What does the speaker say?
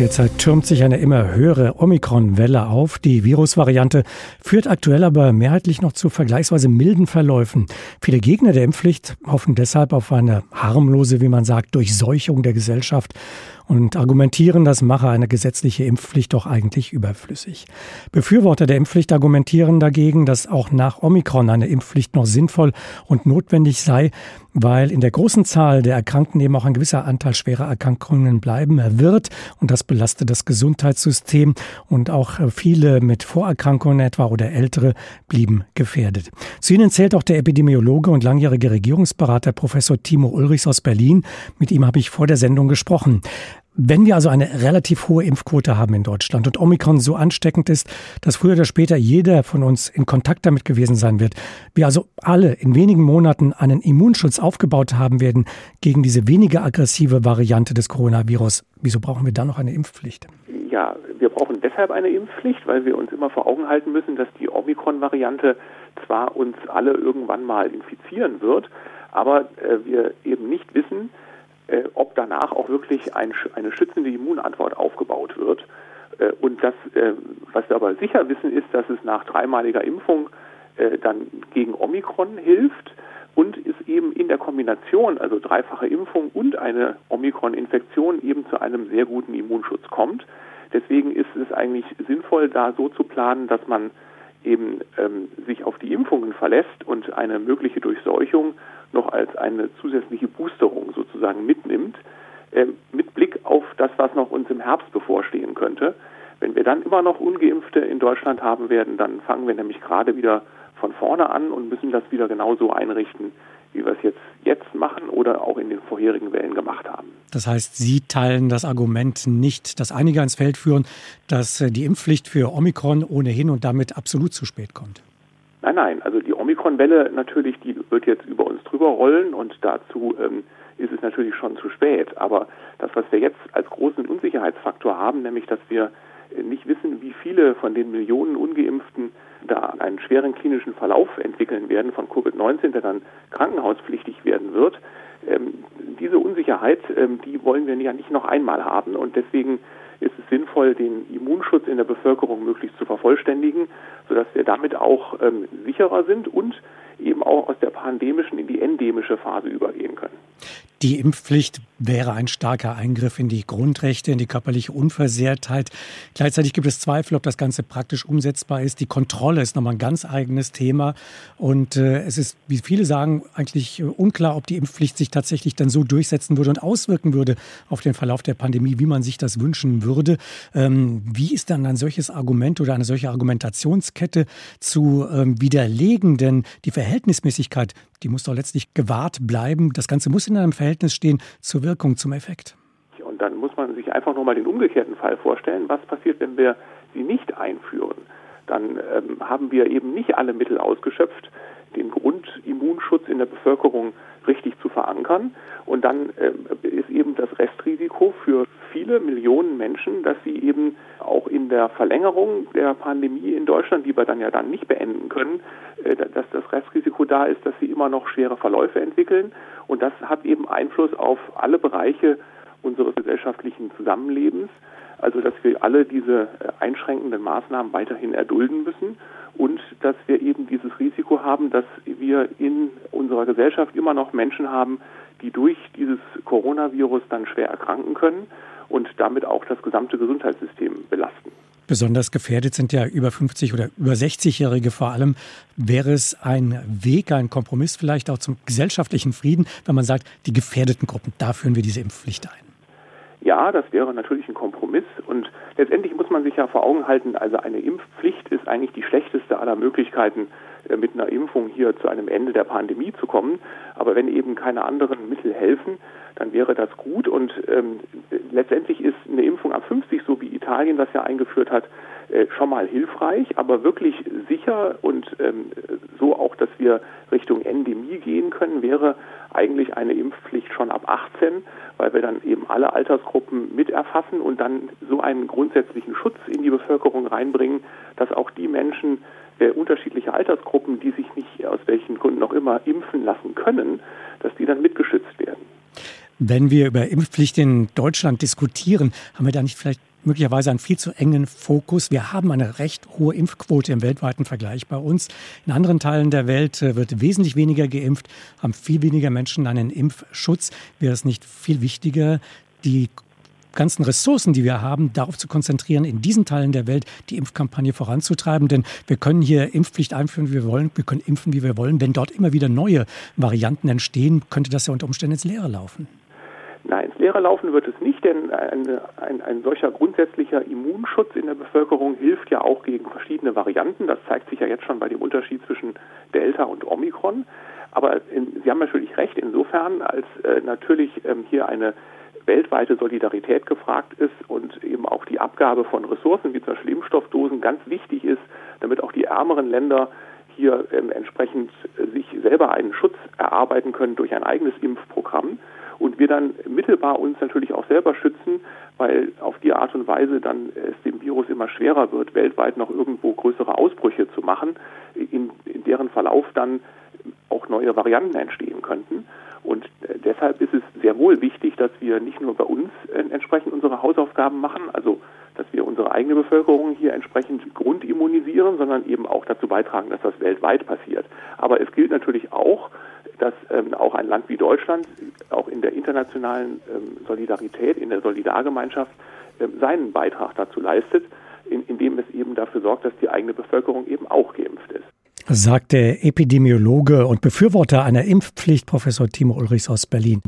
Derzeit türmt sich eine immer höhere Omikron-Welle auf. Die Virusvariante führt aktuell aber mehrheitlich noch zu vergleichsweise milden Verläufen. Viele Gegner der Impfpflicht hoffen deshalb auf eine harmlose, wie man sagt, Durchseuchung der Gesellschaft und argumentieren, das mache eine gesetzliche Impfpflicht doch eigentlich überflüssig. Befürworter der Impfpflicht argumentieren dagegen, dass auch nach Omikron eine Impfpflicht noch sinnvoll und notwendig sei, weil in der großen Zahl der Erkrankten eben auch ein gewisser Anteil schwerer Erkrankungen bleiben wird und das belastet das Gesundheitssystem und auch viele mit Vorerkrankungen etwa oder ältere blieben gefährdet. Zu ihnen zählt auch der Epidemiologe und langjährige Regierungsberater Professor Timo Ulrichs aus Berlin. Mit ihm habe ich vor der Sendung gesprochen. Wenn wir also eine relativ hohe Impfquote haben in Deutschland und Omikron so ansteckend ist, dass früher oder später jeder von uns in Kontakt damit gewesen sein wird, wir also alle in wenigen Monaten einen Immunschutz aufgebaut haben werden gegen diese weniger aggressive Variante des Coronavirus, wieso brauchen wir dann noch eine Impfpflicht? Ja, wir brauchen deshalb eine Impfpflicht, weil wir uns immer vor Augen halten müssen, dass die Omikron-Variante zwar uns alle irgendwann mal infizieren wird, aber äh, wir eben nicht wissen, äh, ob danach auch wirklich ein, eine schützende Immunantwort aufgebaut wird. Äh, und das, äh, was wir aber sicher wissen, ist, dass es nach dreimaliger Impfung äh, dann gegen Omikron hilft und es eben in der Kombination, also dreifache Impfung und eine Omikron-Infektion eben zu einem sehr guten Immunschutz kommt. Deswegen ist es eigentlich sinnvoll, da so zu planen, dass man eben ähm, sich auf die Impfungen verlässt und eine mögliche Durchseuchung noch als eine zusätzliche Boosterung sozusagen mitnimmt, äh, mit Blick auf das, was noch uns im Herbst bevorstehen könnte. Wenn wir dann immer noch ungeimpfte in Deutschland haben werden, dann fangen wir nämlich gerade wieder von vorne an und müssen das wieder genauso einrichten, wie wir es jetzt, jetzt machen oder auch in den vorherigen Wellen gemacht haben. Das heißt, Sie teilen das Argument nicht, dass einige ans Feld führen, dass äh, die Impfpflicht für Omikron ohnehin und damit absolut zu spät kommt. Nein, nein, also die Omikron-Welle natürlich, die wird jetzt über uns drüber rollen und dazu ähm, ist es natürlich schon zu spät. Aber das, was wir jetzt als großen Unsicherheitsfaktor haben, nämlich dass wir äh, nicht wissen, wie viele von den Millionen Ungeimpften da einen schweren klinischen Verlauf entwickeln werden von Covid-19, der dann krankenhauspflichtig werden wird. Ähm, diese Unsicherheit, ähm, die wollen wir ja nicht noch einmal haben und deswegen ist es sinnvoll, den Immunschutz in der Bevölkerung möglichst zu vervollständigen, sodass wir damit auch ähm, sicherer sind und eben auch aus der pandemischen in die endemische Phase übergehen können. Die Impfpflicht wäre ein starker Eingriff in die Grundrechte, in die körperliche Unversehrtheit. Gleichzeitig gibt es Zweifel, ob das Ganze praktisch umsetzbar ist. Die Kontrolle ist nochmal ein ganz eigenes Thema. Und äh, es ist, wie viele sagen, eigentlich äh, unklar, ob die Impfpflicht sich tatsächlich dann so durchsetzen würde und auswirken würde auf den Verlauf der Pandemie, wie man sich das wünschen würde. Ähm, wie ist dann ein solches Argument oder eine solche Argumentationskette zu ähm, widerlegen? Denn die Verhältnismäßigkeit die muss doch letztlich gewahrt bleiben. Das Ganze muss in einem Verhältnis stehen zur Wirkung, zum Effekt. Und dann muss man sich einfach nur mal den umgekehrten Fall vorstellen. Was passiert, wenn wir sie nicht einführen? Dann ähm, haben wir eben nicht alle Mittel ausgeschöpft, den Grundimmunschutz in der Bevölkerung richtig zu verankern. Und dann äh, ist eben das Restrisiko für viele Millionen Menschen, dass sie eben auch in der Verlängerung der Pandemie in Deutschland, die wir dann ja dann nicht beenden können, äh, dass das Restrisiko da ist, dass sie immer noch schwere Verläufe entwickeln. Und das hat eben Einfluss auf alle Bereiche unseres gesellschaftlichen Zusammenlebens. Also dass wir alle diese äh, einschränkenden Maßnahmen weiterhin erdulden müssen und dass wir eben dieses Risiko haben, dass wir in unserer Gesellschaft immer noch Menschen haben, die durch dieses Coronavirus dann schwer erkranken können und damit auch das gesamte Gesundheitssystem belasten. Besonders gefährdet sind ja über 50 oder über 60-Jährige vor allem. Wäre es ein Weg, ein Kompromiss vielleicht auch zum gesellschaftlichen Frieden, wenn man sagt, die gefährdeten Gruppen, da führen wir diese Impfpflicht ein? Ja, das wäre natürlich ein Kompromiss und letztendlich muss man sich ja vor Augen halten, also eine Impfpflicht ist eigentlich die schlechteste aller Möglichkeiten, mit einer Impfung hier zu einem Ende der Pandemie zu kommen. Aber wenn eben keine anderen Mittel helfen, dann wäre das gut. Und ähm, letztendlich ist eine Impfung ab 50, so wie Italien das ja eingeführt hat, äh, schon mal hilfreich, aber wirklich sicher und ähm, so auch, dass wir Richtung Endemie gehen können, wäre eigentlich eine Impfpflicht schon ab 18, weil wir dann eben alle Altersgruppen mit erfassen und dann so einen grundsätzlichen Schutz in die Bevölkerung reinbringen, dass auch die Menschen unterschiedlicher Altersgruppen, die sich nicht aus welchen Gründen auch immer impfen lassen können, dass die dann mitgeschützt werden. Wenn wir über Impfpflicht in Deutschland diskutieren, haben wir da nicht vielleicht möglicherweise einen viel zu engen Fokus. Wir haben eine recht hohe Impfquote im weltweiten Vergleich bei uns. In anderen Teilen der Welt äh, wird wesentlich weniger geimpft, haben viel weniger Menschen einen Impfschutz. Wäre es nicht viel wichtiger, die ganzen Ressourcen, die wir haben, darauf zu konzentrieren, in diesen Teilen der Welt die Impfkampagne voranzutreiben. Denn wir können hier Impfpflicht einführen, wie wir wollen. Wir können impfen, wie wir wollen. Wenn dort immer wieder neue Varianten entstehen, könnte das ja unter Umständen ins Leere laufen. Nein, ins Leere laufen wird es nicht, denn eine, ein, ein solcher grundsätzlicher Immunschutz in der Bevölkerung hilft ja auch gegen verschiedene Varianten. Das zeigt sich ja jetzt schon bei dem Unterschied zwischen Delta und Omikron. Aber in, Sie haben natürlich recht, insofern, als äh, natürlich ähm, hier eine weltweite Solidarität gefragt ist und eben auch die Abgabe von Ressourcen wie zum Beispiel Impfstoffdosen ganz wichtig ist, damit auch die ärmeren Länder hier ähm, entsprechend äh, sich selber einen Schutz erarbeiten können durch ein eigenes Impfprogramm und wir dann mittelbar uns natürlich auch selber schützen, weil auf die Art und Weise dann es dem Virus immer schwerer wird, weltweit noch irgendwo größere Ausbrüche zu machen, in, in deren Verlauf dann auch neue Varianten entstehen könnten. Und äh, deshalb ist es sehr wohl wichtig, dass wir nicht nur bei uns äh, entsprechend unsere Hausaufgaben machen, also dass wir unsere eigene Bevölkerung hier entsprechend grundimmunisieren, sondern eben auch dazu beitragen, dass das weltweit passiert. Aber es gilt natürlich auch, dass ähm, auch ein Land wie Deutschland auch in der internationalen ähm, Solidarität, in der Solidargemeinschaft ähm, seinen Beitrag dazu leistet, in, indem es eben dafür sorgt, dass die eigene Bevölkerung eben auch geimpft ist. Sagt der Epidemiologe und Befürworter einer Impfpflicht, Professor Timo Ulrichs aus Berlin.